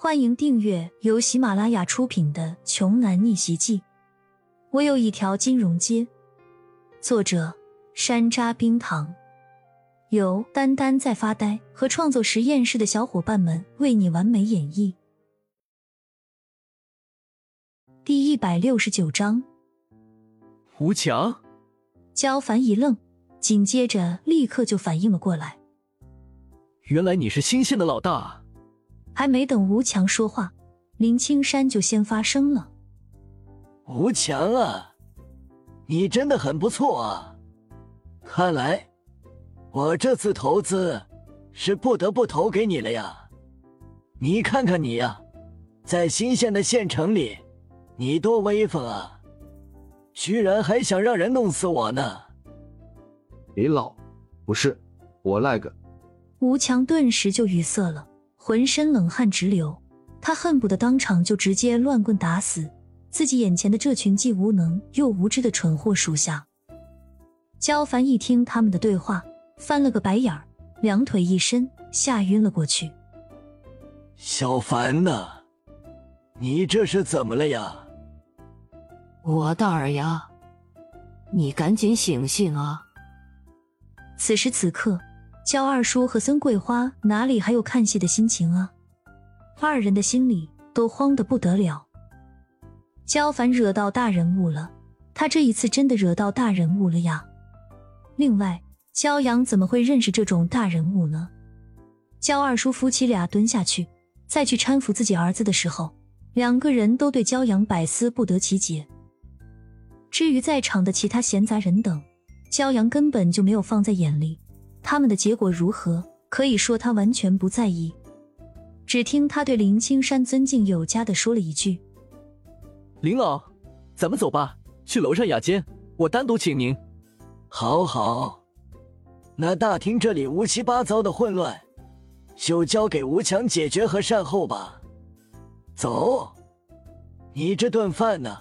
欢迎订阅由喜马拉雅出品的《穷男逆袭记》。我有一条金融街。作者：山楂冰糖，由丹丹在发呆和创作实验室的小伙伴们为你完美演绎。第一百六十九章。吴强，焦凡一愣，紧接着立刻就反应了过来。原来你是新县的老大。还没等吴强说话，林青山就先发声了：“吴强啊，你真的很不错啊！看来我这次投资是不得不投给你了呀！你看看你呀，在新县的县城里，你多威风啊！居然还想让人弄死我呢！”林老，不是我那个。吴强顿时就语塞了。浑身冷汗直流，他恨不得当场就直接乱棍打死自己眼前的这群既无能又无知的蠢货属下。焦凡一听他们的对话，翻了个白眼儿，两腿一伸，吓晕了过去。小凡呐，你这是怎么了呀？我大儿呀，你赶紧醒醒啊！此时此刻。焦二叔和孙桂花哪里还有看戏的心情啊？二人的心里都慌得不得了。焦凡惹到大人物了，他这一次真的惹到大人物了呀！另外，焦阳怎么会认识这种大人物呢？焦二叔夫妻俩蹲下去，再去搀扶自己儿子的时候，两个人都对焦阳百思不得其解。至于在场的其他闲杂人等，焦阳根本就没有放在眼里。他们的结果如何？可以说他完全不在意。只听他对林青山尊敬有加的说了一句：“林老，咱们走吧，去楼上雅间，我单独请您。”好好，那大厅这里乌七八糟的混乱，就交给吴强解决和善后吧。走，你这顿饭呢，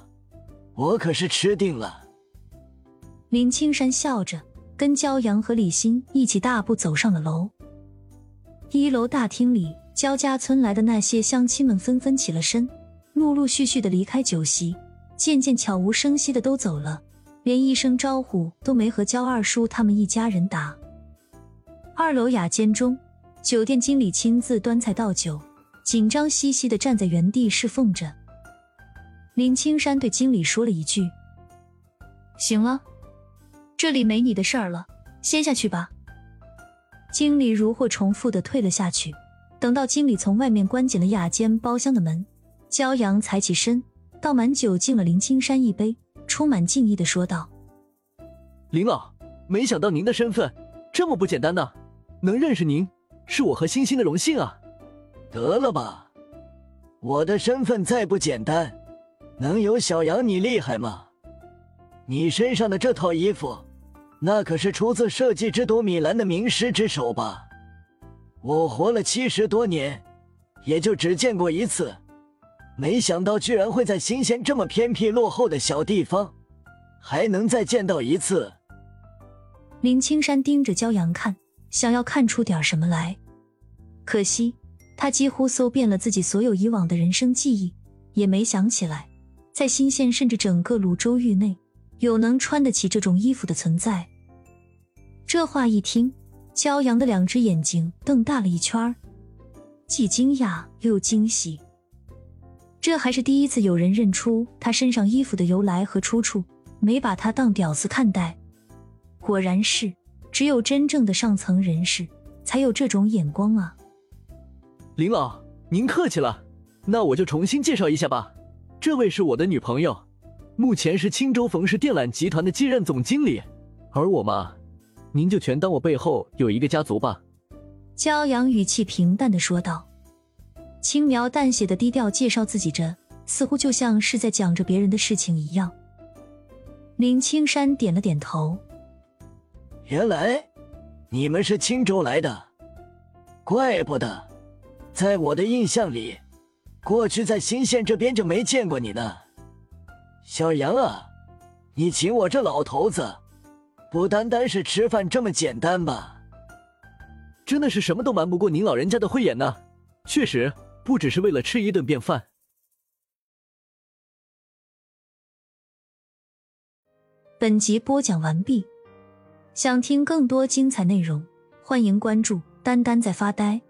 我可是吃定了。林青山笑着。跟焦阳和李欣一起大步走上了楼。一楼大厅里，焦家村来的那些乡亲们纷纷起了身，陆陆续续的离开酒席，渐渐悄无声息的都走了，连一声招呼都没和焦二叔他们一家人打。二楼雅间中，酒店经理亲自端菜倒酒，紧张兮兮的站在原地侍奉着。林青山对经理说了一句：“行了。”这里没你的事儿了，先下去吧。经理如获重负的退了下去。等到经理从外面关紧了雅间包厢的门，骄阳才起身，倒满酒敬了林青山一杯，充满敬意的说道：“林老，没想到您的身份这么不简单呢，能认识您是我和欣欣的荣幸啊。”得了吧，我的身份再不简单，能有小杨你厉害吗？你身上的这套衣服。那可是出自设计之都米兰的名师之手吧？我活了七十多年，也就只见过一次，没想到居然会在新县这么偏僻落后的小地方，还能再见到一次。林青山盯着骄阳看，想要看出点什么来，可惜他几乎搜遍了自己所有以往的人生记忆，也没想起来，在新县甚至整个泸州域内。有能穿得起这种衣服的存在。这话一听，骄阳的两只眼睛瞪大了一圈既惊讶又惊喜。这还是第一次有人认出他身上衣服的由来和出处，没把他当屌丝看待。果然是，只有真正的上层人士才有这种眼光啊！林老，您客气了，那我就重新介绍一下吧。这位是我的女朋友。目前是青州冯氏电缆集团的继任总经理，而我嘛，您就全当我背后有一个家族吧。骄阳语气平淡的说道，轻描淡写的低调介绍自己，着似乎就像是在讲着别人的事情一样。林青山点了点头，原来你们是青州来的，怪不得，在我的印象里，过去在新县这边就没见过你呢。小杨啊你请我这老头子不单单是吃饭这么简单吧？真的是什么都瞒不过您老人家的慧眼呢确实不只是为了吃一顿便饭。本集播讲完毕想听更多精彩内容欢迎关注丹丹在发呆